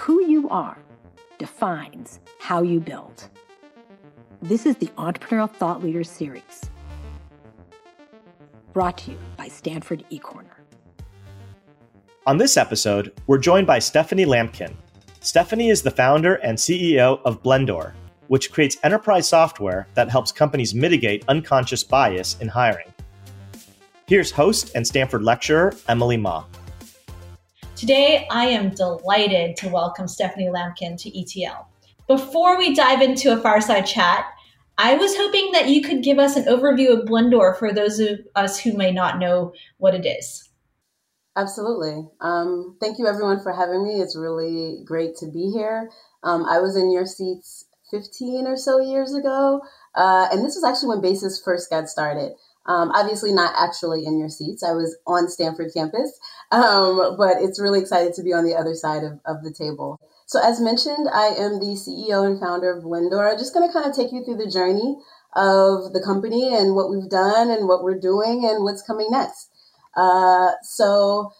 Who you are defines how you build. This is the Entrepreneurial Thought Leaders Series, brought to you by Stanford eCorner. On this episode, we're joined by Stephanie Lampkin. Stephanie is the founder and CEO of Blendoor, which creates enterprise software that helps companies mitigate unconscious bias in hiring. Here's host and Stanford lecturer Emily Ma. Today, I am delighted to welcome Stephanie Lampkin to ETL. Before we dive into a fireside chat, I was hoping that you could give us an overview of Blendoor for those of us who may not know what it is. Absolutely. Um, thank you, everyone, for having me. It's really great to be here. Um, I was in your seats 15 or so years ago, uh, and this was actually when Basis first got started. Um, obviously, not actually in your seats. I was on Stanford campus, um, but it's really excited to be on the other side of, of the table. So, as mentioned, I am the CEO and founder of Blendoor. I'm just going to kind of take you through the journey of the company and what we've done and what we're doing and what's coming next. Uh, so,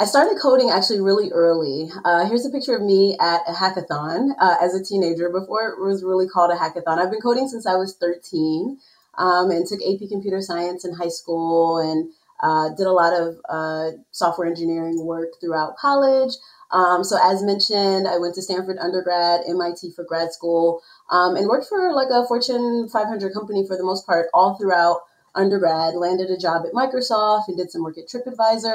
I started coding actually really early. Uh, here's a picture of me at a hackathon uh, as a teenager before it was really called a hackathon. I've been coding since I was 13 um, and took AP Computer Science in high school and uh, did a lot of uh, software engineering work throughout college. Um, so, as mentioned, I went to Stanford undergrad, MIT for grad school, um, and worked for like a Fortune 500 company for the most part all throughout undergrad. Landed a job at Microsoft and did some work at TripAdvisor.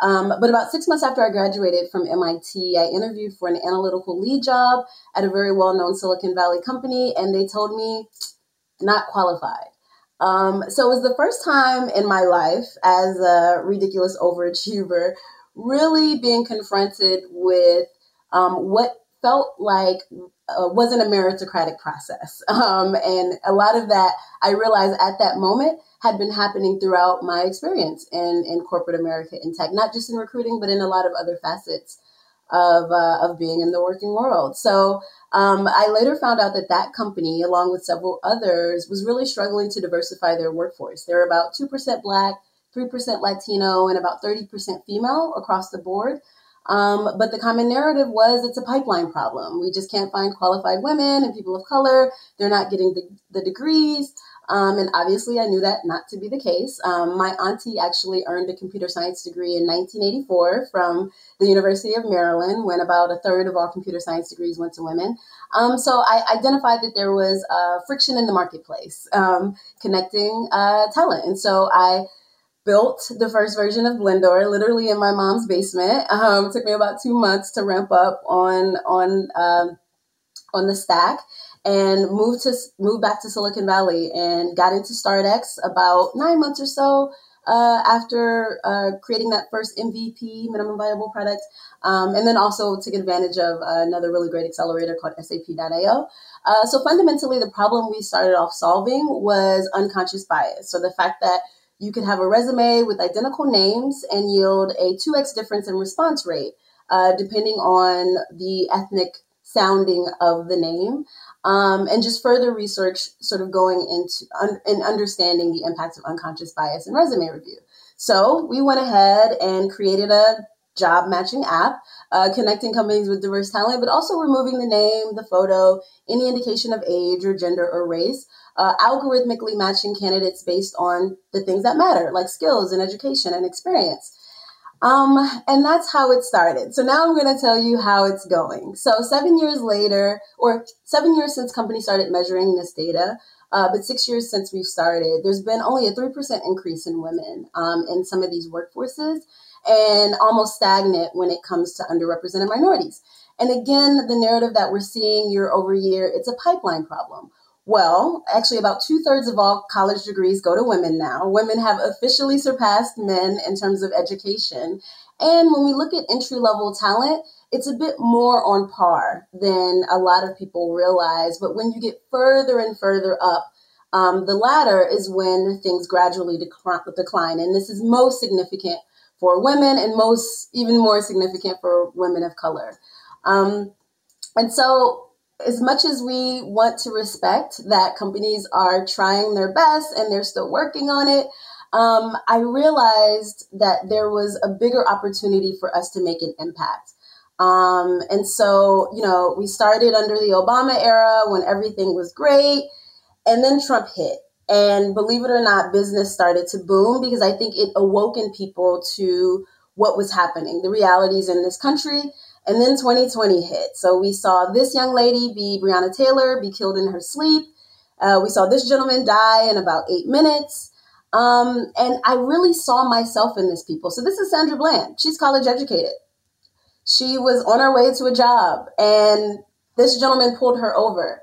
Um, but about six months after I graduated from MIT, I interviewed for an analytical lead job at a very well known Silicon Valley company, and they told me not qualified. Um, so it was the first time in my life as a ridiculous overachiever really being confronted with um, what felt like uh, wasn't a meritocratic process. Um, and a lot of that I realized at that moment had been happening throughout my experience in, in corporate America in tech, not just in recruiting, but in a lot of other facets of, uh, of being in the working world. So um, I later found out that that company, along with several others, was really struggling to diversify their workforce. They're about 2% Black, 3% Latino, and about 30% female across the board. Um, but the common narrative was it's a pipeline problem. We just can't find qualified women and people of color. They're not getting the, the degrees. Um, and obviously, I knew that not to be the case. Um, my auntie actually earned a computer science degree in 1984 from the University of Maryland, when about a third of all computer science degrees went to women. Um, so I identified that there was uh, friction in the marketplace um, connecting uh, talent. And so I built the first version of Blendoor literally in my mom's basement. Um, it took me about two months to ramp up on on um, on the stack and moved to moved back to Silicon Valley and got into StartX about nine months or so uh, after uh, creating that first MVP, minimum viable product, um, and then also took advantage of another really great accelerator called SAP.io. Uh, so fundamentally, the problem we started off solving was unconscious bias. So the fact that you could have a resume with identical names and yield a 2x difference in response rate, uh, depending on the ethnic sounding of the name um, and just further research sort of going into un- and understanding the impacts of unconscious bias in resume review. So we went ahead and created a job matching app uh, connecting companies with diverse talent, but also removing the name, the photo, any indication of age or gender or race, uh, algorithmically matching candidates based on the things that matter, like skills and education and experience. Um, and that's how it started. So now I'm going to tell you how it's going. So seven years later, or seven years since company started measuring this data, uh, but six years since we've started, there's been only a 3% increase in women um, in some of these workforces and almost stagnant when it comes to underrepresented minorities. And again, the narrative that we're seeing year over year, it's a pipeline problem. Well, actually, about two thirds of all college degrees go to women now. Women have officially surpassed men in terms of education. And when we look at entry level talent, it's a bit more on par than a lot of people realize. But when you get further and further up, um, the latter is when things gradually decline. And this is most significant for women and most, even more significant for women of color. Um, and so as much as we want to respect that companies are trying their best and they're still working on it, um, I realized that there was a bigger opportunity for us to make an impact. Um, and so, you know, we started under the Obama era when everything was great. And then Trump hit. And believe it or not, business started to boom because I think it awoken people to what was happening, the realities in this country. And then 2020 hit. So we saw this young lady be Breonna Taylor be killed in her sleep. Uh, we saw this gentleman die in about eight minutes. Um, and I really saw myself in this people. So this is Sandra Bland. She's college educated. She was on her way to a job, and this gentleman pulled her over.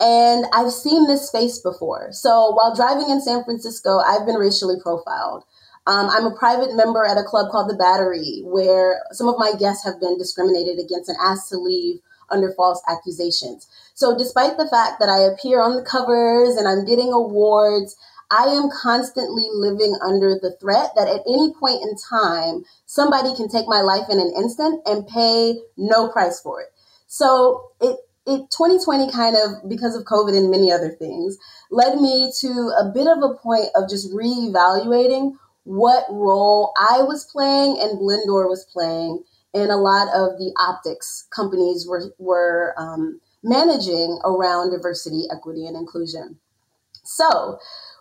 And I've seen this face before. So while driving in San Francisco, I've been racially profiled. Um, I'm a private member at a club called The Battery, where some of my guests have been discriminated against and asked to leave under false accusations. So, despite the fact that I appear on the covers and I'm getting awards, I am constantly living under the threat that at any point in time, somebody can take my life in an instant and pay no price for it. So, it it 2020 kind of because of covid and many other things led me to a bit of a point of just reevaluating what role I was playing and Blendoor was playing in a lot of the optics companies were, were um, managing around diversity, equity, and inclusion. So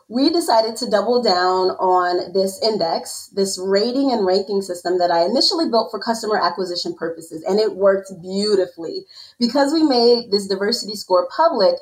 we decided to double down on this index, this rating and ranking system that I initially built for customer acquisition purposes, and it worked beautifully. Because we made this diversity score public,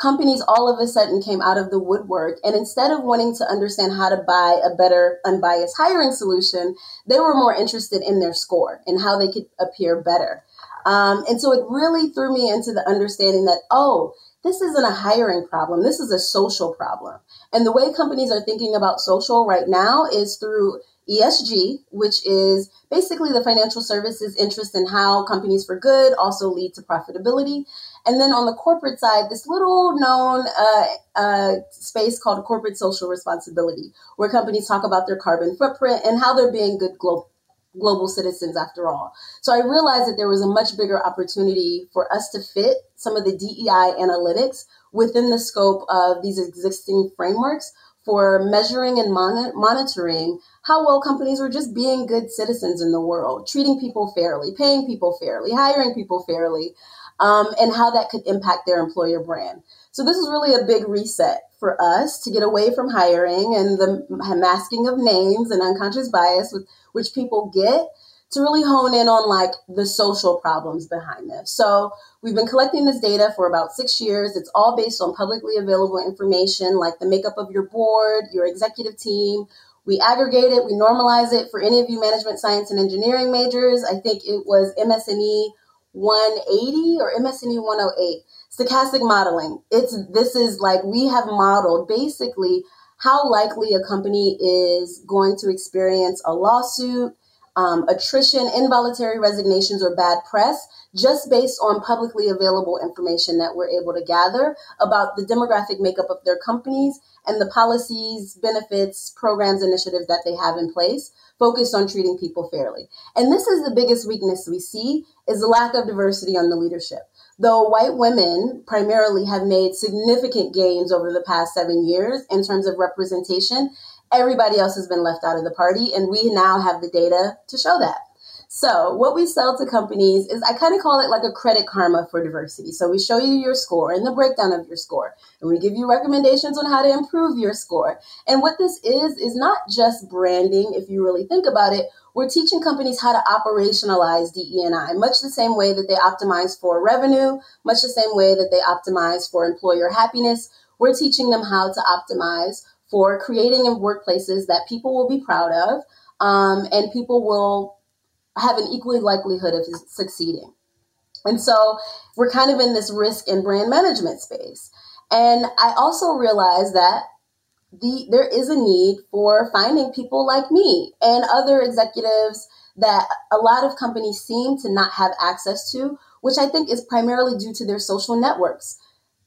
companies all of a sudden came out of the woodwork. And instead of wanting to understand how to buy a better unbiased hiring solution, they were more interested in their score and how they could appear better. Um, and so it really threw me into the understanding that, oh, this isn't a hiring problem. This is a social problem. And the way companies are thinking about social right now is through ESG, which is basically the financial services interest in how companies for good also lead to profitability. And then on the corporate side, this little known uh, uh, space called corporate social responsibility, where companies talk about their carbon footprint and how they're being good global global citizens after all. So I realized that there was a much bigger opportunity for us to fit some of the DEI analytics within the scope of these existing frameworks for measuring and mon- monitoring how well companies were just being good citizens in the world, treating people fairly, paying people fairly, hiring people fairly, um, and how that could impact their employer brand. So this is really a big reset for us to get away from hiring and the masking of names and unconscious bias with which people get to really hone in on like the social problems behind this. So we've been collecting this data for about six years. It's all based on publicly available information like the makeup of your board, your executive team. We aggregate it, we normalize it for any of you management science and engineering majors. I think it was MS&E 180 or MS&E 108. Stochastic modeling. It's this is like we have modeled basically how likely a company is going to experience a lawsuit, um, attrition, involuntary resignations, or bad press, just based on publicly available information that we're able to gather about the demographic makeup of their companies and the policies, benefits, programs, initiatives that they have in place focused on treating people fairly. And this is the biggest weakness we see is the lack of diversity on the leadership. Though white women primarily have made significant gains over the past seven years in terms of representation, everybody else has been left out of the party, and we now have the data to show that. So, what we sell to companies is I kind of call it like a credit karma for diversity. So, we show you your score and the breakdown of your score, and we give you recommendations on how to improve your score. And what this is, is not just branding, if you really think about it. We're teaching companies how to operationalize DE&I, much the same way that they optimize for revenue, much the same way that they optimize for employer happiness. We're teaching them how to optimize for creating workplaces that people will be proud of um, and people will have an equally likelihood of succeeding. And so we're kind of in this risk and brand management space. And I also realized that the there is a need for finding people like me and other executives that a lot of companies seem to not have access to, which I think is primarily due to their social networks.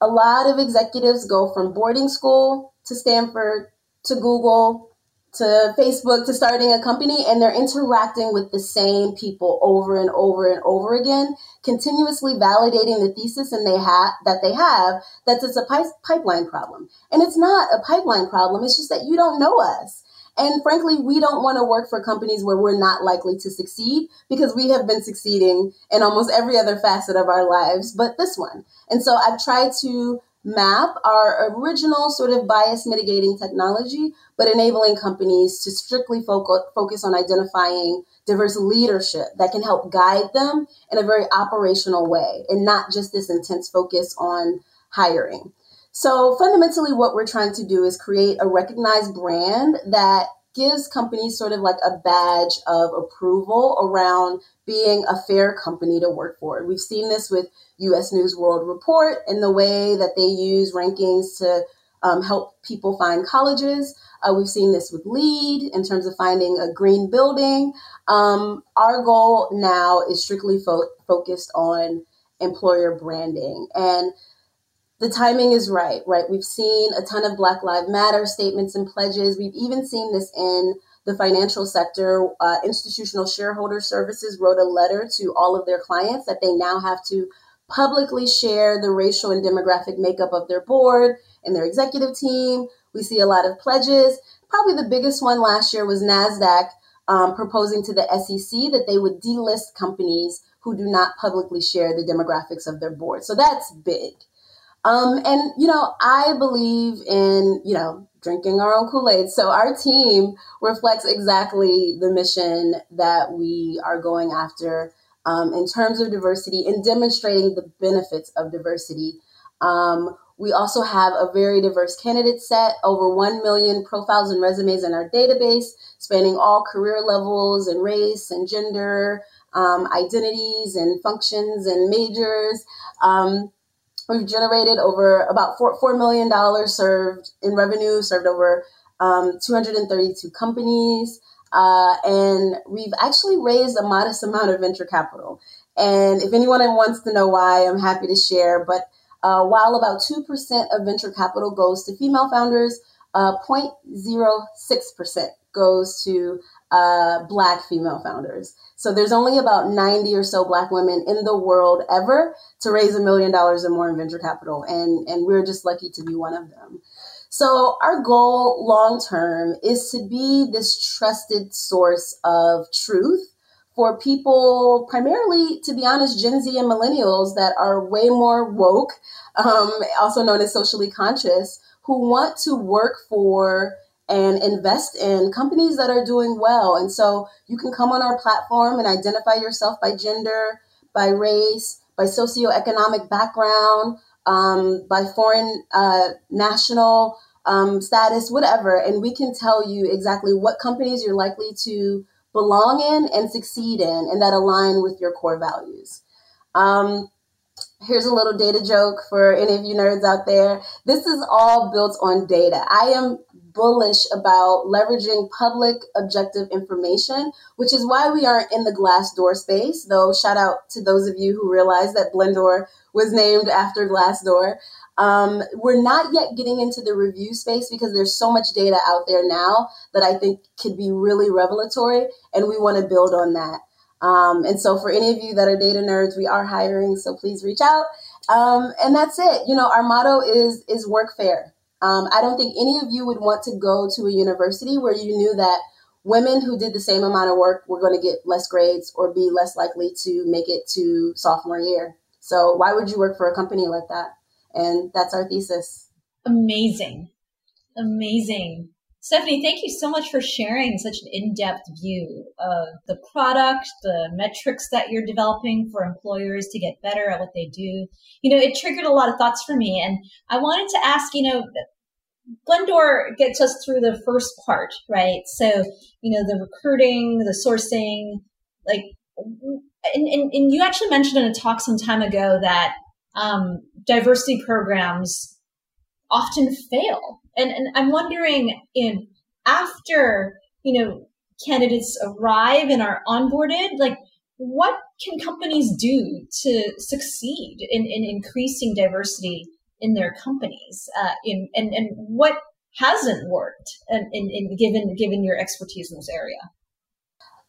A lot of executives go from boarding school to Stanford to Google to Facebook to starting a company and they're interacting with the same people over and over and over again, continuously validating the thesis and they have that they have that it's a pipeline problem. And it's not a pipeline problem, it's just that you don't know us. And frankly, we don't want to work for companies where we're not likely to succeed because we have been succeeding in almost every other facet of our lives, but this one. And so I've tried to map our original sort of bias mitigating technology, but enabling companies to strictly focus, focus on identifying diverse leadership that can help guide them in a very operational way and not just this intense focus on hiring. So fundamentally, what we're trying to do is create a recognized brand that gives companies sort of like a badge of approval around being a fair company to work for. We've seen this with US News World Report and the way that they use rankings to um, help people find colleges. Uh, we've seen this with LEED in terms of finding a green building. Um, our goal now is strictly fo- focused on employer branding. And the timing is right, right? We've seen a ton of Black Lives Matter statements and pledges. We've even seen this in the financial sector. Uh, institutional shareholder services wrote a letter to all of their clients that they now have to publicly share the racial and demographic makeup of their board and their executive team. We see a lot of pledges. Probably the biggest one last year was NASDAQ um, proposing to the SEC that they would delist companies who do not publicly share the demographics of their board. So that's big. Um, and, you know, I believe in, you know, drinking our own Kool Aid. So our team reflects exactly the mission that we are going after um, in terms of diversity and demonstrating the benefits of diversity. Um, we also have a very diverse candidate set, over 1 million profiles and resumes in our database, spanning all career levels and race and gender, um, identities and functions and majors. Um, We've generated over about four, $4 million served in revenue, served over um, 232 companies. Uh, and we've actually raised a modest amount of venture capital. And if anyone wants to know why, I'm happy to share. But uh, while about 2% of venture capital goes to female founders, uh, 0.06% goes to uh, Black female founders. So there's only about 90 or so Black women in the world ever to raise a million dollars or more in venture capital. And, and we're just lucky to be one of them. So our goal long term is to be this trusted source of truth for people, primarily, to be honest, Gen Z and millennials that are way more woke, um, also known as socially conscious, who want to work for and invest in companies that are doing well. And so you can come on our platform and identify yourself by gender, by race, by socioeconomic background, um, by foreign uh, national um, status, whatever. And we can tell you exactly what companies you're likely to belong in and succeed in and that align with your core values. Um, here's a little data joke for any of you nerds out there. This is all built on data. I am bullish about leveraging public objective information, which is why we aren't in the Glassdoor space. Though, shout out to those of you who realize that Blendoor was named after Glassdoor. Um, we're not yet getting into the review space because there's so much data out there now that I think could be really revelatory, and we want to build on that. Um, and so, for any of you that are data nerds, we are hiring, so please reach out. Um, and that's it. You know, our motto is is work fair. Um, I don't think any of you would want to go to a university where you knew that women who did the same amount of work were going to get less grades or be less likely to make it to sophomore year. So why would you work for a company like that? And that's our thesis. Amazing. Amazing. Stephanie, thank you so much for sharing such an in-depth view of the product, the metrics that you're developing for employers to get better at what they do. You know, it triggered a lot of thoughts for me. And I wanted to ask, you know, Blendoor gets us through the first part, right? So, you know, the recruiting, the sourcing, like, and, and, and you actually mentioned in a talk some time ago that um, diversity programs often fail. And, and I'm wondering, in after you know candidates arrive and are onboarded, like what can companies do to succeed in, in increasing diversity in their companies? Uh, in and and what hasn't worked, and in, in given given your expertise in this area.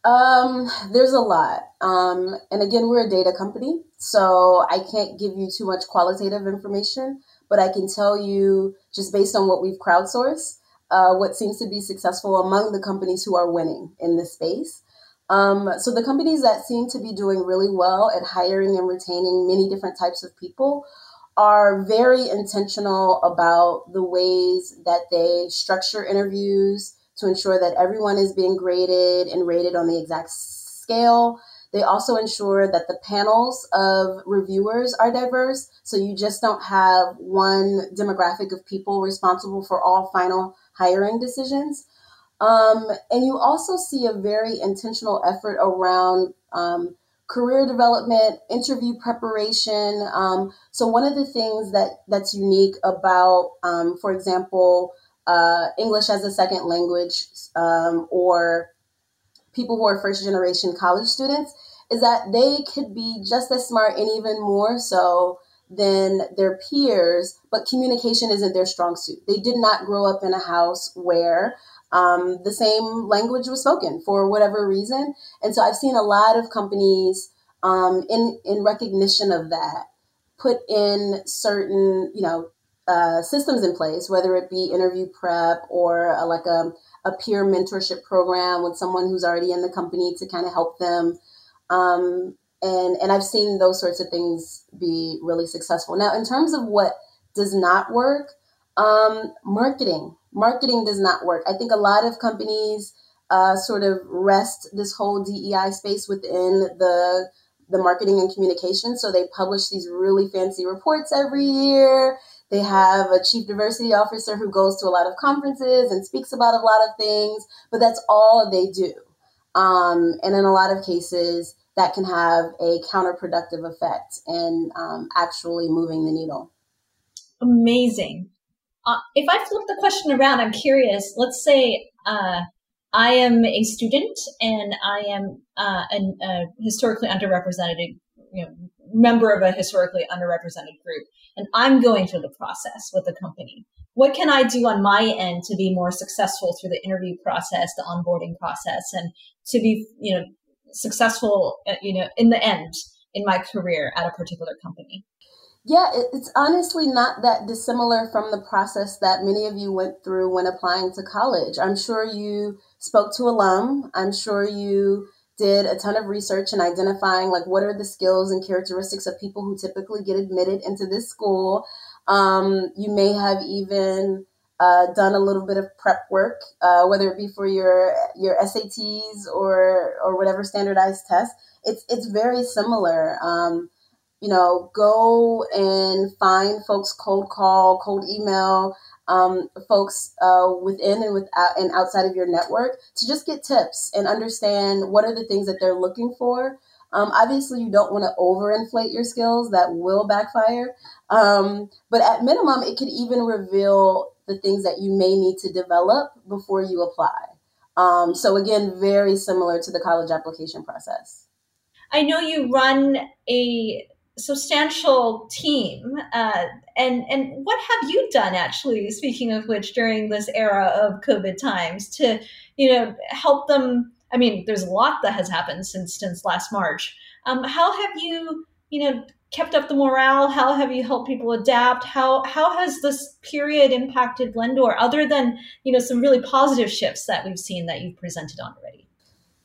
Um, there's a lot. Um, and again, we're a data company, so I can't give you too much qualitative information, but I can tell you just based on what we've crowdsourced, uh, what seems to be successful among the companies who are winning in this space. Um, so the companies that seem to be doing really well at hiring and retaining many different types of people are very intentional about the ways that they structure interviews to ensure that everyone is being graded and rated on the exact scale. They also ensure that the panels of reviewers are diverse. So you just don't have one demographic of people responsible for all final hiring decisions. Um, and you also see a very intentional effort around um, career development, interview preparation. Um, so one of the things that that's unique about, um, for example, uh, English as a second language um, or people who are first generation college students is that they could be just as smart and even more so than their peers, but communication isn't their strong suit. They did not grow up in a house where um, the same language was spoken for whatever reason. And so I've seen a lot of companies um, in in recognition of that put in certain you know uh, systems in place, whether it be interview prep or a, like a, a peer mentorship program with someone who's already in the company to kind of help them. Um, and and I've seen those sorts of things be really successful. Now, in terms of what does not work, um, marketing marketing does not work. I think a lot of companies uh, sort of rest this whole DEI space within the the marketing and communication. So they publish these really fancy reports every year. They have a chief diversity officer who goes to a lot of conferences and speaks about a lot of things, but that's all they do. Um, and in a lot of cases, that can have a counterproductive effect in um, actually moving the needle. Amazing. Uh, if I flip the question around, I'm curious. Let's say uh, I am a student and I am uh, an, a historically underrepresented you know, member of a historically underrepresented group, and I'm going through the process with the company. What can I do on my end to be more successful through the interview process, the onboarding process, and to be you know successful uh, you know in the end in my career at a particular company? Yeah, it's honestly not that dissimilar from the process that many of you went through when applying to college. I'm sure you spoke to alum. I'm sure you did a ton of research in identifying like what are the skills and characteristics of people who typically get admitted into this school. Um, you may have even uh, done a little bit of prep work, uh, whether it be for your your SATs or or whatever standardized test. It's it's very similar. Um, you know, go and find folks cold call, cold email, um, folks uh, within and without and outside of your network to just get tips and understand what are the things that they're looking for. Um, obviously, you don't want to overinflate your skills; that will backfire. Um, but at minimum, it could even reveal the things that you may need to develop before you apply. Um, so again, very similar to the college application process. I know you run a substantial team. Uh, and and what have you done actually? Speaking of which, during this era of COVID times, to you know help them. I mean, there's a lot that has happened since since last March. Um, how have you you know kept up the morale? How have you helped people adapt? How how has this period impacted Blendoor, other than you know some really positive shifts that we've seen that you've presented on already?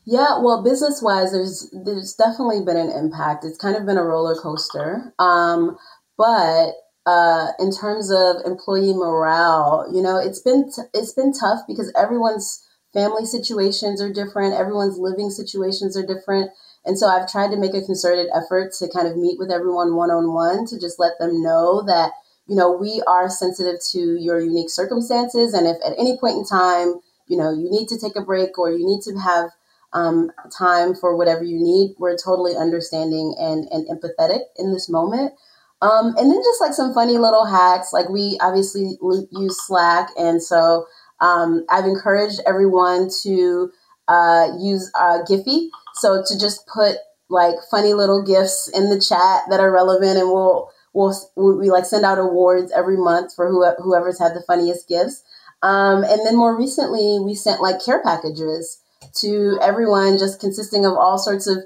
Yeah, well, business wise, there's there's definitely been an impact. It's kind of been a roller coaster. Um, but uh, in terms of employee morale, you know, it's been t- it's been tough because everyone's family situations are different, everyone's living situations are different, and so I've tried to make a concerted effort to kind of meet with everyone one on one to just let them know that you know we are sensitive to your unique circumstances, and if at any point in time you know you need to take a break or you need to have um, time for whatever you need. We're totally understanding and, and empathetic in this moment. Um, and then just like some funny little hacks, like we obviously use Slack. And so um, I've encouraged everyone to uh, use uh, Giphy. So to just put like funny little gifts in the chat that are relevant and we'll, we'll, we like send out awards every month for who, whoever's had the funniest gifts. Um, and then more recently, we sent like care packages to everyone, just consisting of all sorts of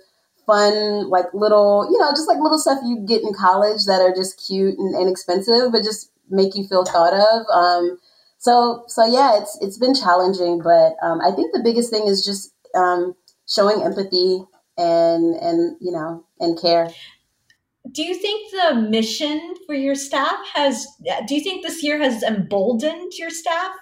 fun, like little, you know, just like little stuff you get in college that are just cute and inexpensive, but just make you feel thought of. Um, So so yeah, it's it's been challenging, but um, I think the biggest thing is just um, showing empathy and and you know and care. Do you think the mission for your staff has? Do you think this year has emboldened your staff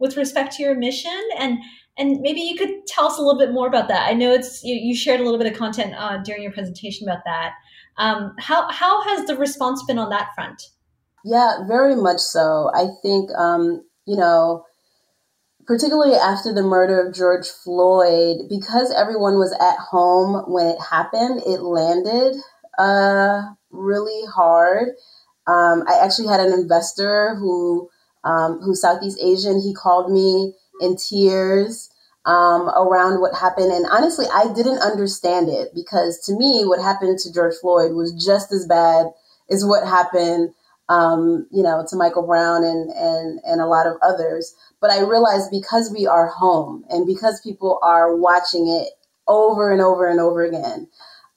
with respect to your mission and? And maybe you could tell us a little bit more about that. I know it's you, you shared a little bit of content uh, during your presentation about that. Um, how how has the response been on that front? Yeah, very much so. I think um, you know, particularly after the murder of George Floyd, because everyone was at home when it happened, it landed uh, really hard. Um, I actually had an investor who um, who's Southeast Asian. He called me in tears um, around what happened, and honestly, I didn't understand it because to me, what happened to George Floyd was just as bad as what happened um, you know, to Michael Brown and and and a lot of others. But I realized because we are home and because people are watching it over and over and over again,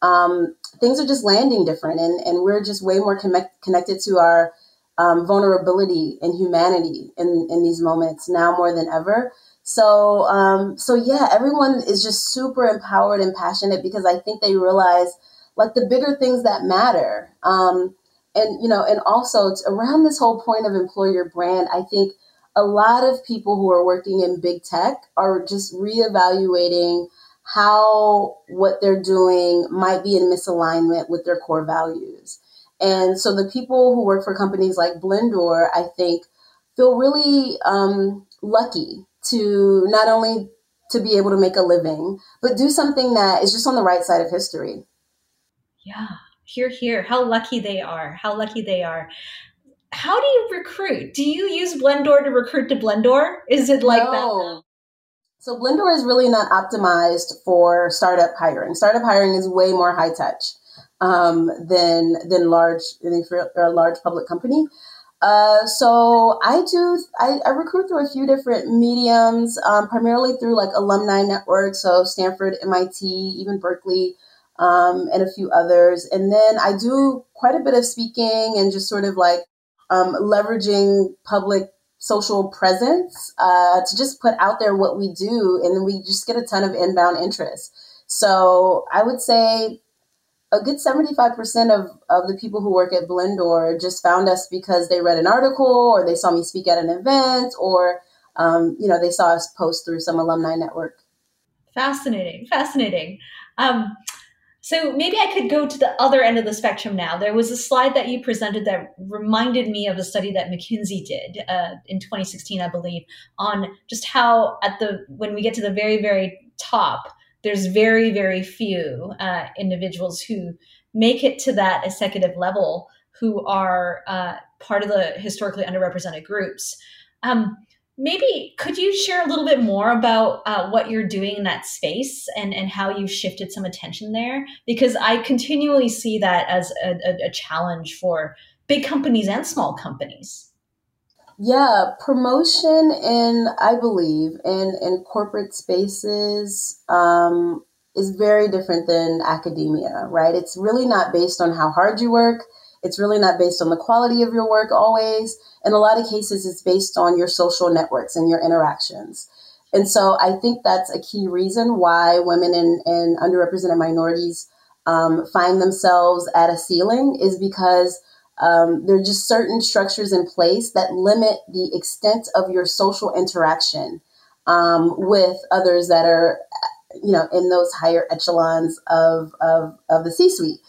um, things are just landing different, and and we're just way more connect, connected to our um, vulnerability and humanity in in these moments now more than ever. So um, so yeah, everyone is just super empowered and passionate because I think they realize like the bigger things that matter. Um, and you know and also around this whole point of employer brand i think a lot of people who are working in big tech are just reevaluating how what they're doing might be in misalignment with their core values. And so the people who work for companies like Blendoor i think feel really um, lucky to not only to be able to make a living but do something that is just on the right side of history. Yeah Hear, hear. How lucky they are. How lucky they are. How do you recruit? Do you use Blendoor to recruit to Blendoor? Is it like no. that? So Blendoor is really not optimized for startup hiring. Startup hiring is way more high touch um, than than large for a large public company. Uh, so I do I, I, recruit through a few different mediums, um, primarily through like alumni networks, so Stanford, MIT, even Berkeley um, and a few others. And then I do quite a bit of speaking and just sort of like um, leveraging public social presence uh, to just put out there what we do. And then we just get a ton of inbound interest. So I would say a good 75% of, of the people who work at Blendoor just found us because they read an article or they saw me speak at an event or, um, you know, they saw us post through some alumni network. Fascinating, fascinating. Um, so maybe I could go to the other end of the spectrum now. There was a slide that you presented that reminded me of a study that McKinsey did uh, in 2016, I believe, on just how at the when we get to the very very top, there's very very few uh, individuals who make it to that executive level who are uh, part of the historically underrepresented groups. Um, maybe could you share a little bit more about uh, what you're doing in that space and, and how you've shifted some attention there? Because i continually see that as a, a, a challenge for big companies and small companies. Yeah promotion in i believe in in corporate spaces um, is very different than academia right? It's really not based on how hard you work it's really not based on the quality of your work always. In a lot of cases, it's based on your social networks and your interactions. And so I think that's a key reason why women and, and underrepresented minorities um, find themselves at a ceiling is because um, there are just certain structures in place that limit the extent of your social interaction um, with others that are, you know, in those higher echelons of, of, of the C-suite.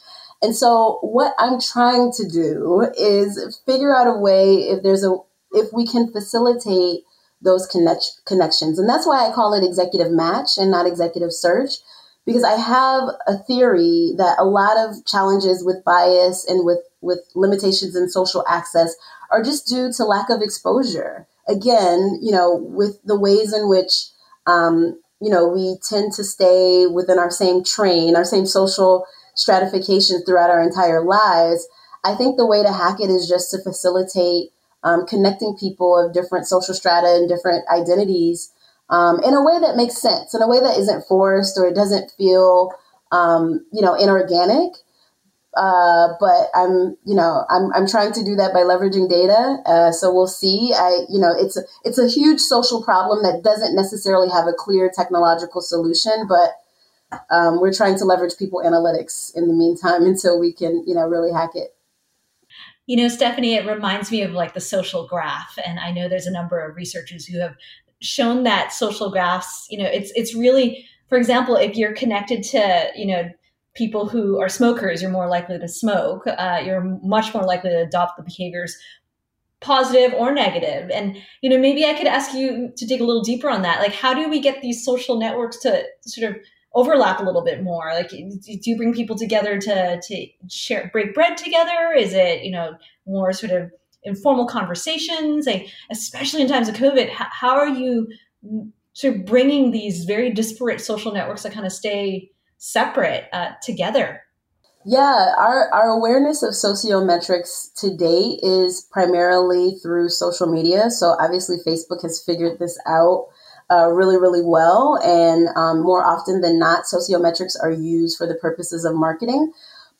And so what I'm trying to do is figure out a way if there's a if we can facilitate those connect, connections. And that's why I call it executive match and not executive search because I have a theory that a lot of challenges with bias and with with limitations in social access are just due to lack of exposure. Again, you know, with the ways in which um, you know we tend to stay within our same train, our same social stratification throughout our entire lives, I think the way to hack it is just to facilitate um, connecting people of different social strata and different identities um, in a way that makes sense, in a way that isn't forced or it doesn't feel, um, you know, inorganic. Uh, but I'm, you know, I'm, I'm trying to do that by leveraging data. Uh, so we'll see. I, you know, it's a, it's a huge social problem that doesn't necessarily have a clear technological solution, but um, we're trying to leverage people analytics in the meantime until we can, you know, really hack it. You know, Stephanie, it reminds me of like the social graph, and I know there's a number of researchers who have shown that social graphs. You know, it's it's really, for example, if you're connected to, you know people who are smokers, you're more likely to smoke. Uh, you're much more likely to adopt the behaviors positive or negative and you know maybe i could ask you to dig a little deeper on that like how do we get these social networks to sort of overlap a little bit more like do you bring people together to to share break bread together is it you know more sort of informal conversations like especially in times of covid how, are you sort of bringing these very disparate social networks to kind of stay separate uh, together? Yeah, our, our awareness of sociometrics today is primarily through social media. So obviously, Facebook has figured this out uh, really, really well. And um, more often than not, sociometrics are used for the purposes of marketing.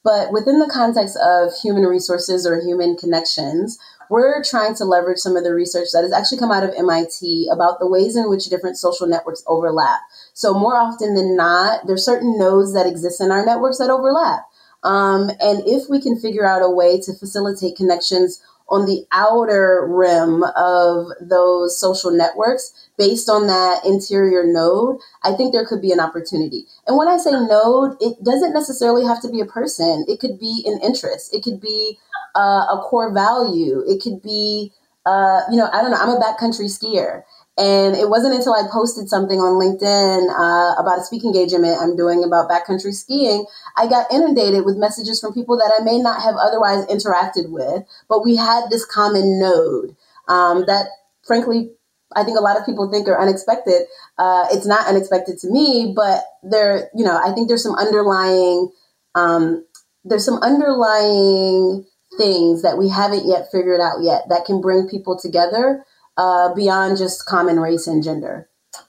But within the context of human resources or human connections, we're trying to leverage some of the research that has actually come out of MIT about the ways in which different social networks overlap. So more often than not, there's certain nodes that exist in our networks that overlap. Um, and if we can figure out a way to facilitate connections on the outer rim of those social networks based on that interior node, I think there could be an opportunity. And when I say node, it doesn't necessarily have to be a person. It could be an interest. It could be uh, a core value. It could be, uh, you know, I don't know. I'm a backcountry skier. And it wasn't until I posted something on LinkedIn uh, about a speaking engagement I'm doing about backcountry skiing, I got inundated with messages from people that I may not have otherwise interacted with. But we had this common node um, that, frankly, I think a lot of people think are unexpected. Uh, it's not unexpected to me, but there, you know, I think there's some underlying, um, there's some underlying things that we haven't yet figured out yet that can bring people together uh, beyond just common race and gender.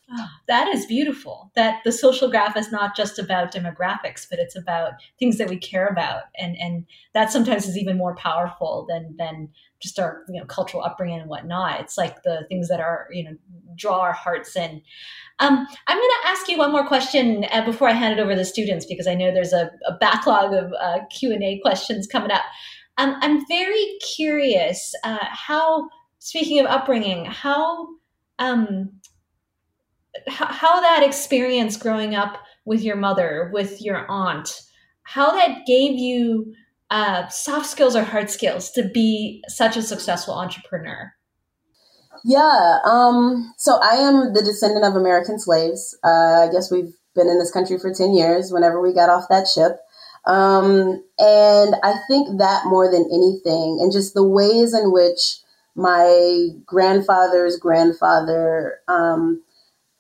Oh, that is beautiful. That the social graph is not just about demographics, but it's about things that we care about, and and that sometimes is even more powerful than than just our you know cultural upbringing and whatnot. It's like the things that are you know draw our hearts in. Um, I'm going to ask you one more question uh, before I hand it over to the students because I know there's a, a backlog of uh, Q and A questions coming up. Um, I'm very curious uh, how, speaking of upbringing, how, um, how, how that experience growing up with your mother, with your aunt, how that gave you uh, soft skills or hard skills to be such a successful entrepreneur. Yeah. Um, so I am the descendant of American slaves. Uh, I guess we've been in this country for 10 years whenever we got off that ship. Um, and I think that more than anything, and just the ways in which my grandfather's grandfather um,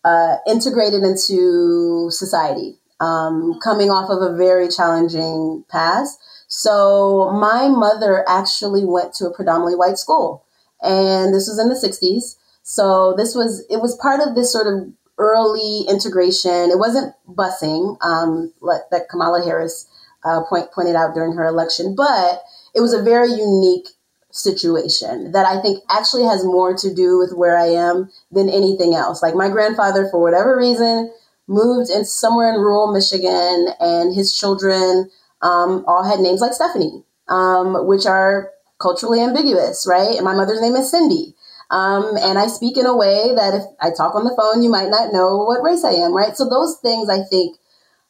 uh, integrated into society, um, coming off of a very challenging past. So my mother actually went to a predominantly white school, and this was in the 60s. So this was it was part of this sort of early integration. It wasn't busing um, like that Kamala Harris uh, point, pointed out during her election. But it was a very unique situation that I think actually has more to do with where I am than anything else. Like my grandfather, for whatever reason, moved in somewhere in rural Michigan, and his children um, all had names like Stephanie, um, which are culturally ambiguous, right? And my mother's name is Cindy. Um, and I speak in a way that if I talk on the phone, you might not know what race I am, right? So those things I think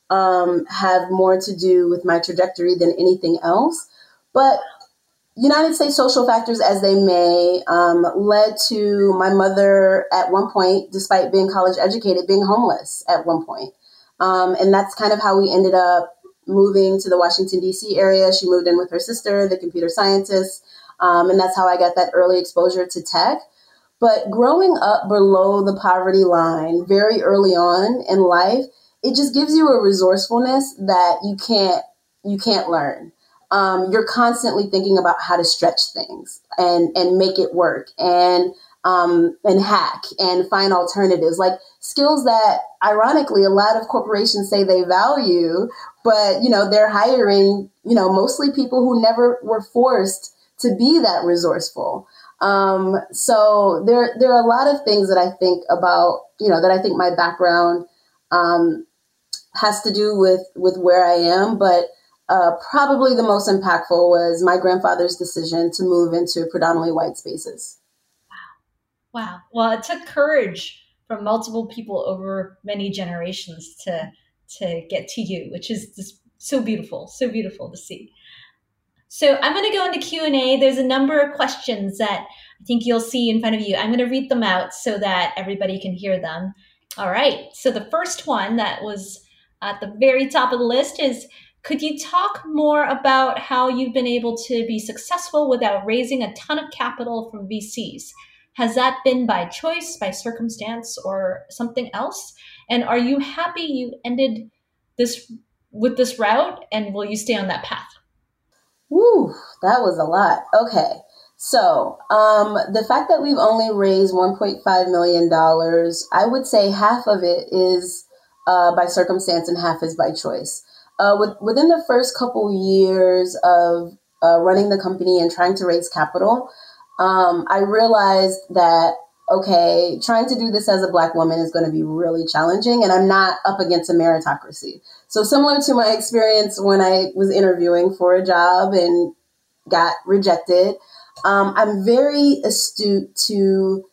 um, have more to do with my trajectory than anything else. But United States social factors, as they may, um, led to my mother at one point, despite being college educated, being homeless at one point. Um, and that's kind of how we ended up moving to the Washington, D.C. area. She moved in with her sister, the computer scientist. Um, and that's how I got that early exposure to tech. But growing up below the poverty line very early on in life, it just gives you a resourcefulness that you can't you can't learn. Um, you're constantly thinking about how to stretch things and and make it work. And um, and hack and find alternatives, like skills that, ironically, a lot of corporations say they value, but you know they're hiring, you know, mostly people who never were forced to be that resourceful. Um, so there, there are a lot of things that I think about, you know, that I think my background um, has to do with with where I am, but uh, probably the most impactful was my grandfather's decision to move into predominantly white spaces. Wow. Wow. Well, it took courage from multiple people over many generations to to get to you, which is just so beautiful, so beautiful to see. So I'm going to go into Q&A. There's a number of questions that I think you'll see in front of you. I'm going to read them out so that everybody can hear them. All right. So the first one that was at the very top of the list is could you talk more about how you've been able to be successful without raising a ton of capital from VCs? Has that been by choice, by circumstance, or something else? And are you happy you ended this with this route and will you stay on that path? Woo, that was a lot. Okay. So, um, the fact that we've only raised $1.5 million, I would say half of it is uh, by circumstance and half is by choice. Uh, with, within the first couple years of uh, running the company and trying to raise capital, um, I realized that okay, trying to do this as a black woman is going to be really challenging, and I'm not up against a meritocracy. So similar to my experience when I was interviewing for a job and got rejected, um, I'm very astute to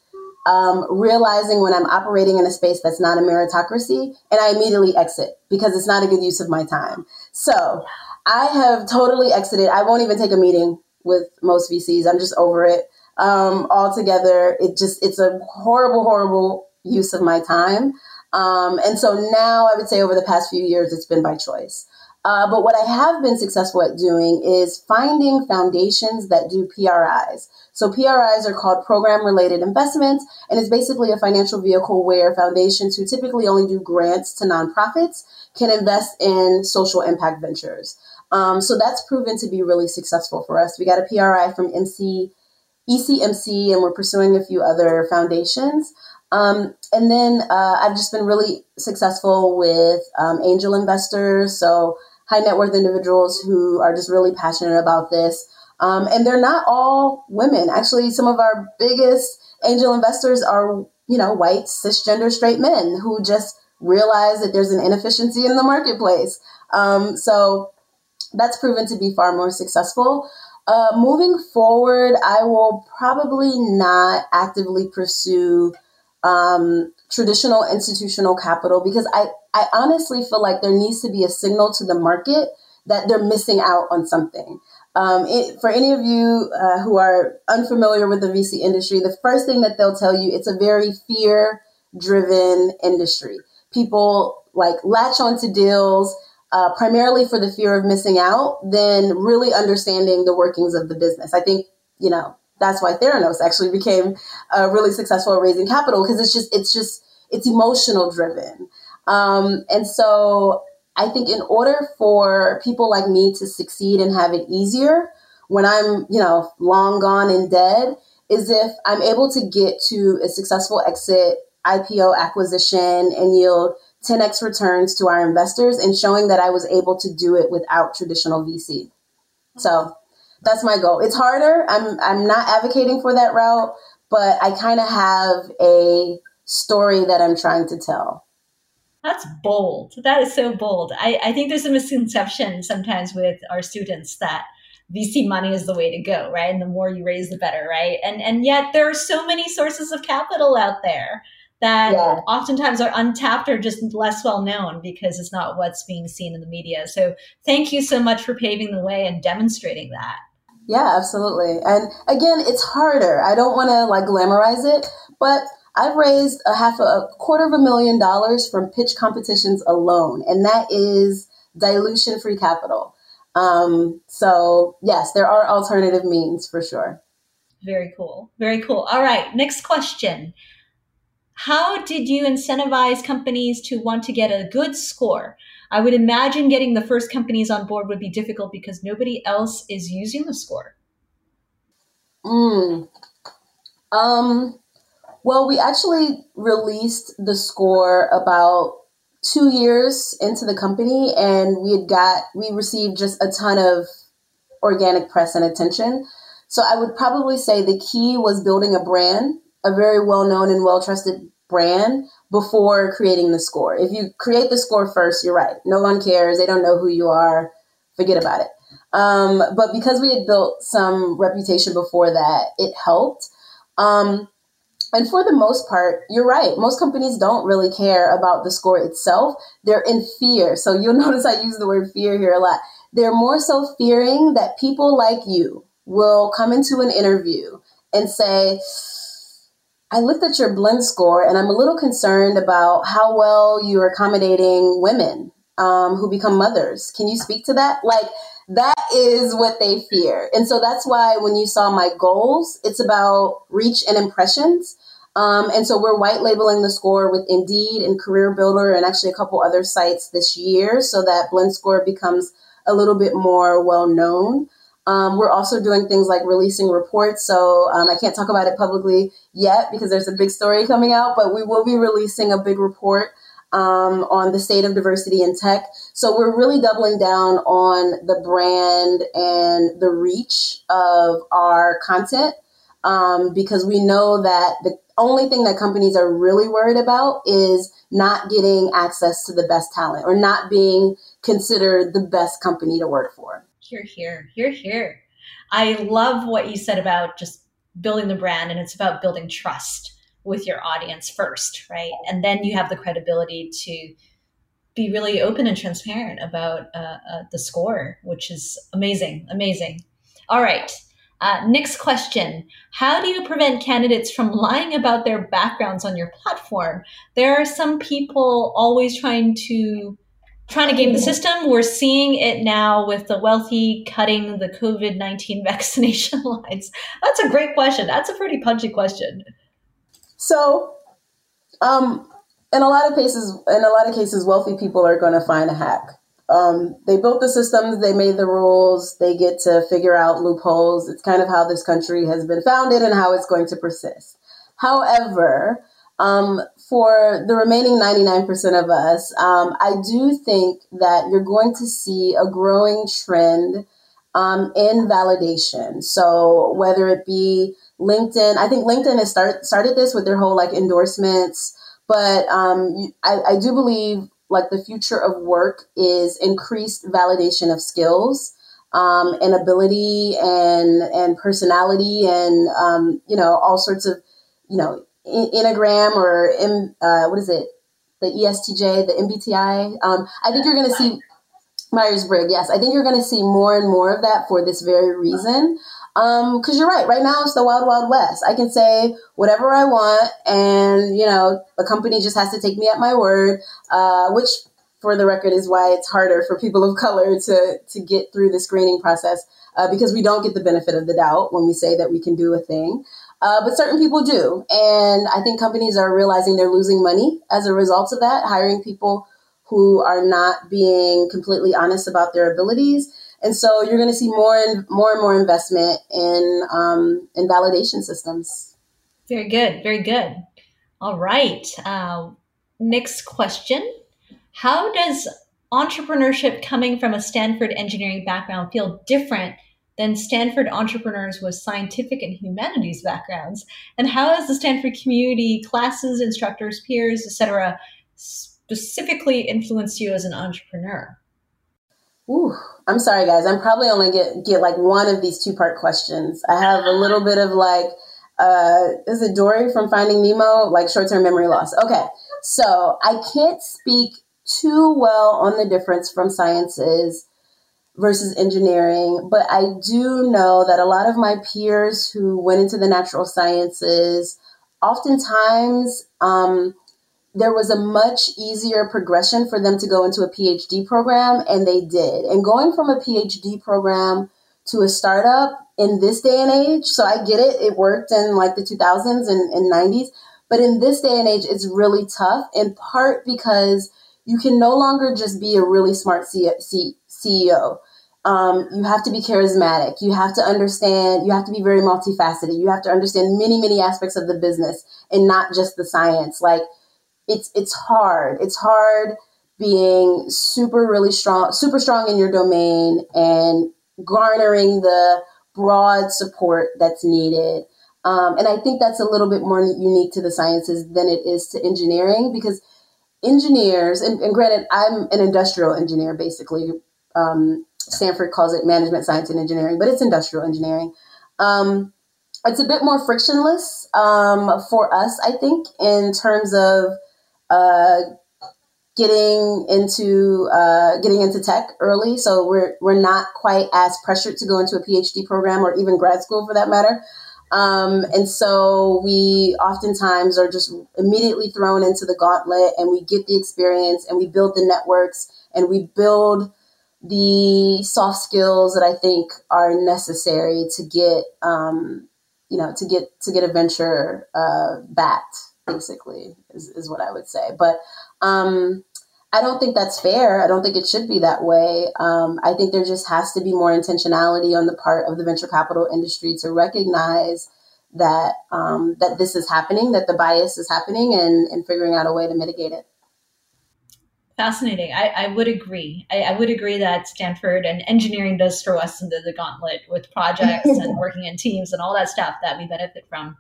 um, realizing when I'm operating in a space that's not a meritocracy, and I immediately exit because it's not a good use of my time. So I have totally exited. I won't even take a meeting with most VCs. I'm just over it um, altogether. It just it's a horrible, horrible use of my time. Um, and so now I would say over the past few years, it's been by choice. Uh, but what I have been successful at doing is finding foundations that do PRIs. So PRIs are called program related investments, and it's basically a financial vehicle where foundations who typically only do grants to nonprofits can invest in social impact ventures. Um, so that's proven to be really successful for us. We got a PRI from MC, ECMC, and we're pursuing a few other foundations. Um, and then uh, I've just been really successful with um, angel investors. So high net worth individuals who are just really passionate about this. Um, and they're not all women. Actually, some of our biggest angel investors are, you know, white, cisgender, straight men who just realize that there's an inefficiency in the marketplace. Um, so that's proven to be far more successful. Uh, moving forward, I will probably not actively pursue um, traditional institutional capital because I, I honestly feel like there needs to be a signal to the market that they're missing out on something. Um, it, for any of you uh, who are unfamiliar with the VC industry, the first thing that they'll tell you it's a very fear driven industry. People like latch onto deals uh, primarily for the fear of missing out than really understanding the workings of the business. I think you know that's why Theranos actually became uh, really successful at raising capital because it's just it's just it's emotional driven. Um, and so I think in order for people like me to succeed and have it easier when I'm, you know, long gone and dead, is if I'm able to get to a successful exit, IPO acquisition, and yield 10x returns to our investors and showing that I was able to do it without traditional VC. So that's my goal. It's harder. I'm I'm not advocating for that route, but I kind of have a story that I'm trying to tell. That's bold. That is so bold. I, I think there's a misconception sometimes with our students that VC money is the way to go, right? And the more you raise, the better, right? And and yet there are so many sources of capital out there that yeah. oftentimes are untapped or just less well known because it's not what's being seen in the media. So thank you so much for paving the way and demonstrating that. Yeah, absolutely. And again, it's harder. I don't want to like glamorize it, but I've raised a half a, quarter of a million dollars from pitch competitions alone, and that is dilution free capital. Um, so yes, there are alternative means for sure. Very cool. Very cool. All right. Next question. How did you incentivize companies to want to get a good score? I would imagine getting the first companies on board would be difficult because nobody else is using the score. Mm. Um, Well, we actually released the score about two years into the company, and we had got we received just a ton of organic press and attention. So I would probably say the key was building a brand, a very well known and well trusted brand before creating the score. If you create the score first, you're right. No one cares. They don't know who you are. Forget about it. Um, but because we had built some reputation before that, it helped. Um, and for the most part, you're right. Most companies don't really care about the score itself. They're in fear. So you'll notice I use the word fear here a lot. They're more so fearing that people like you will come into an interview and say, I looked at your blend score and I'm a little concerned about how well you're accommodating women um, who become mothers. Can you speak to that? Like, that is what they fear. And so that's why when you saw my goals, it's about reach and impressions. Um, and so we're white labeling the score with Indeed and Career Builder and actually a couple other sites this year so that Blend Score becomes a little bit more well known. Um, we're also doing things like releasing reports. So um, I can't talk about it publicly yet because there's a big story coming out, but we will be releasing a big report um, on the state of diversity in tech. So we're really doubling down on the brand and the reach of our content um, because we know that the only thing that companies are really worried about is not getting access to the best talent or not being considered the best company to work for. You're here, You're here. I love what you said about just building the brand, and it's about building trust with your audience first, right? And then you have the credibility to be really open and transparent about uh, uh, the score, which is amazing, amazing. All right. Uh, next question How do you prevent candidates from lying about their backgrounds on your platform? There are some people always trying to trying to game the system. We're seeing it now with the wealthy cutting the COVID 19 vaccination lines. That's a great question. That's a pretty punchy question. So, um, in a lot of cases, in a lot of cases, wealthy people are going to find a hack. Um, they built the systems, they made the rules, they get to figure out loopholes. It's kind of how this country has been founded and how it's going to persist. However, um, for the remaining 99% of us, um, I do think that you're going to see a growing trend um, in validation. So whether it be LinkedIn, I think LinkedIn has start, started this with their whole like endorsements, but um, I, I do believe like the future of work is increased validation of skills um, and ability and and personality and um, you know all sorts of you know Enneagram or M, uh, what is it the ESTJ the MBTI um, I think you're going to see Myers Briggs yes I think you're going to see more and more of that for this very reason um, cause you're right. Right now it's the wild, wild west. I can say whatever I want and, you know, the company just has to take me at my word, uh, which for the record is why it's harder for people of color to, to get through the screening process, uh, because we don't get the benefit of the doubt when we say that we can do a thing. Uh, but certain people do. And I think companies are realizing they're losing money as a result of that, hiring people who are not being completely honest about their abilities and so you're going to see more and more and more investment in um, in validation systems. Very good, very good. All right. Uh, next question: How does entrepreneurship coming from a Stanford engineering background feel different than Stanford entrepreneurs with scientific and humanities backgrounds? And how has the Stanford community, classes, instructors, peers, etc., specifically influenced you as an entrepreneur? Ooh, I'm sorry, guys. I'm probably only get get like one of these two part questions. I have a little bit of like, uh, is it Dory from Finding Nemo? Like short term memory loss. Okay, so I can't speak too well on the difference from sciences versus engineering, but I do know that a lot of my peers who went into the natural sciences, oftentimes. Um, there was a much easier progression for them to go into a PhD program, and they did. And going from a PhD program to a startup in this day and age, so I get it, it worked in like the 2000s and, and 90s, but in this day and age, it's really tough, in part because you can no longer just be a really smart C- C- CEO. um, you have to be charismatic. You have to understand, you have to be very multifaceted. You have to understand many, many aspects of the business and not just the science. Like it's it's hard. It's hard being super really strong, super strong in your domain and garnering the broad support that's needed. Um, and I think that's a little bit more unique to the sciences than it is to engineering because engineers, and, and granted, I'm an industrial engineer basically. Um, Stanford calls it management science and engineering, but it's industrial engineering. Um, it's a bit more frictionless um, for us, I think, in terms of uh, getting into uh, getting into tech early. So we're we're not quite as pressured to go into a PhD program or even grad school for that matter. Um, and so we oftentimes are just immediately thrown into the gauntlet and we get the experience and we build the networks and we build the soft skills that I think are necessary to get, um, you know, to get to get a venture uh. Basically, is, is what I would say. But um, I don't think that's fair. I don't think it should be that way. Um, I think there just has to be more intentionality on the part of the venture capital industry to recognize that um, that this is happening, that the bias is happening, and, and figuring out a way to mitigate it. Fascinating. I, I would agree. I, I, would agree that Stanford and engineering does throw us into the gauntlet with projects and working in teams and all that stuff that we benefit from.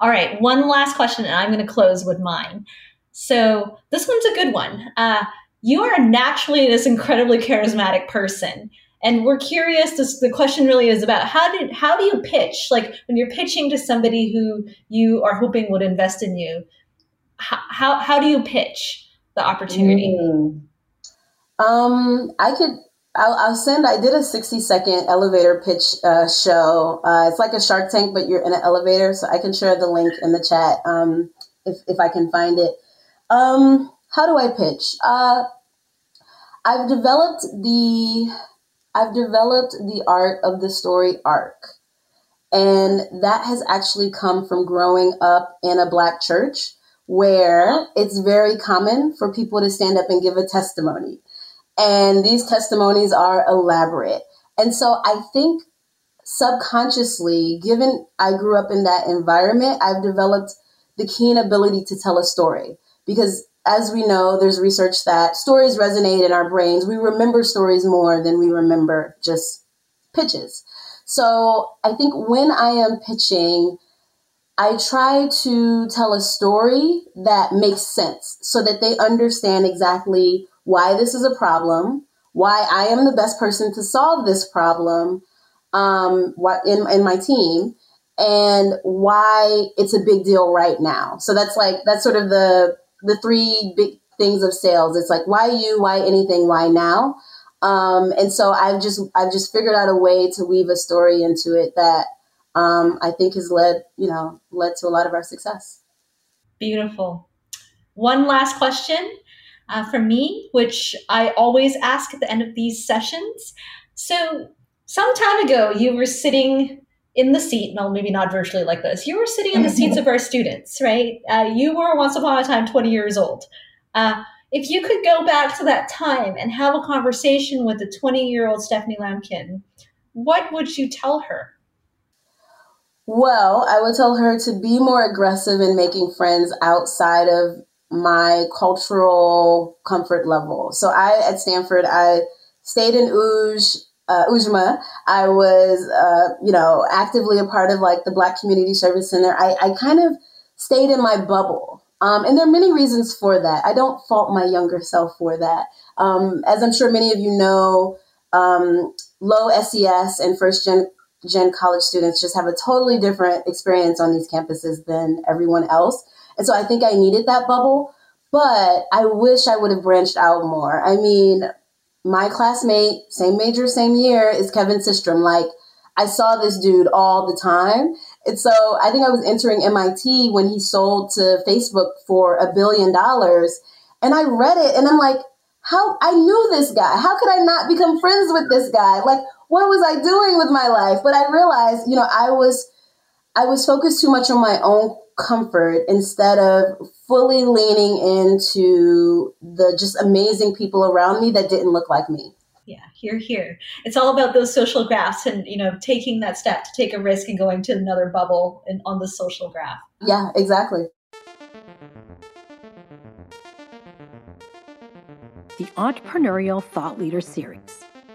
All right, one last question, and I'm going to close with mine. So this one's a good one. Uh, you are naturally this incredibly charismatic person, and we're curious. This, the question really is about how did how do you pitch? Like when you're pitching to somebody who you are hoping would invest in you, how how, how do you pitch the opportunity? Mm. Um, I could I'll, I'll, send. I did a sixty second elevator pitch uh, show. Uh, it's like a Shark Tank, but you're in an elevator. So I can share the link in the chat um, if if I can find it. Um, how do I pitch? Uh, I've developed the I've developed the art of the story arc. And that has actually come from growing up in a black church where it's very common for people to stand up and give a testimony. And these testimonies are elaborate. And so I think subconsciously, given I grew up in that environment, I've developed the keen ability to tell a story because as we know, there's research that stories resonate in our brains. We remember stories more than we remember just pitches. So I think when I am pitching, I try to tell a story that makes sense so that they understand exactly why this is a problem, why I am the best person to solve this problem um, in, in my team, and why it's a big deal right now. So that's like, that's sort of the the three big things of sales. It's like why you, why anything, why now. Um, and so I've just I've just figured out a way to weave a story into it that um, I think has led you know led to a lot of our success. Beautiful. One last question uh, from me, which I always ask at the end of these sessions. So some time ago, you were sitting in the seat, no, maybe not virtually like this. You were sitting in the seats of our students, right? Uh, you were once upon a time 20 years old. Uh, if you could go back to that time and have a conversation with the 20 year old Stephanie Lampkin, what would you tell her? Well, I would tell her to be more aggressive in making friends outside of my cultural comfort level. So I at Stanford, I stayed in UJ uh, Ujamaa, I was, uh, you know, actively a part of like the Black Community Service Center. I, I kind of stayed in my bubble. Um, and there are many reasons for that. I don't fault my younger self for that. Um, as I'm sure many of you know, um, low SES and first gen, gen college students just have a totally different experience on these campuses than everyone else. And so I think I needed that bubble, but I wish I would have branched out more. I mean, my classmate, same major, same year, is Kevin Systrom. Like, I saw this dude all the time. And so I think I was entering MIT when he sold to Facebook for a billion dollars. And I read it and I'm like, how I knew this guy. How could I not become friends with this guy? Like, what was I doing with my life? But I realized, you know, I was I was focused too much on my own comfort instead of fully leaning into the just amazing people around me that didn't look like me. Yeah, here, here. It's all about those social graphs and you know taking that step to take a risk and going to another bubble and on the social graph. Yeah, exactly. The Entrepreneurial Thought Leader Series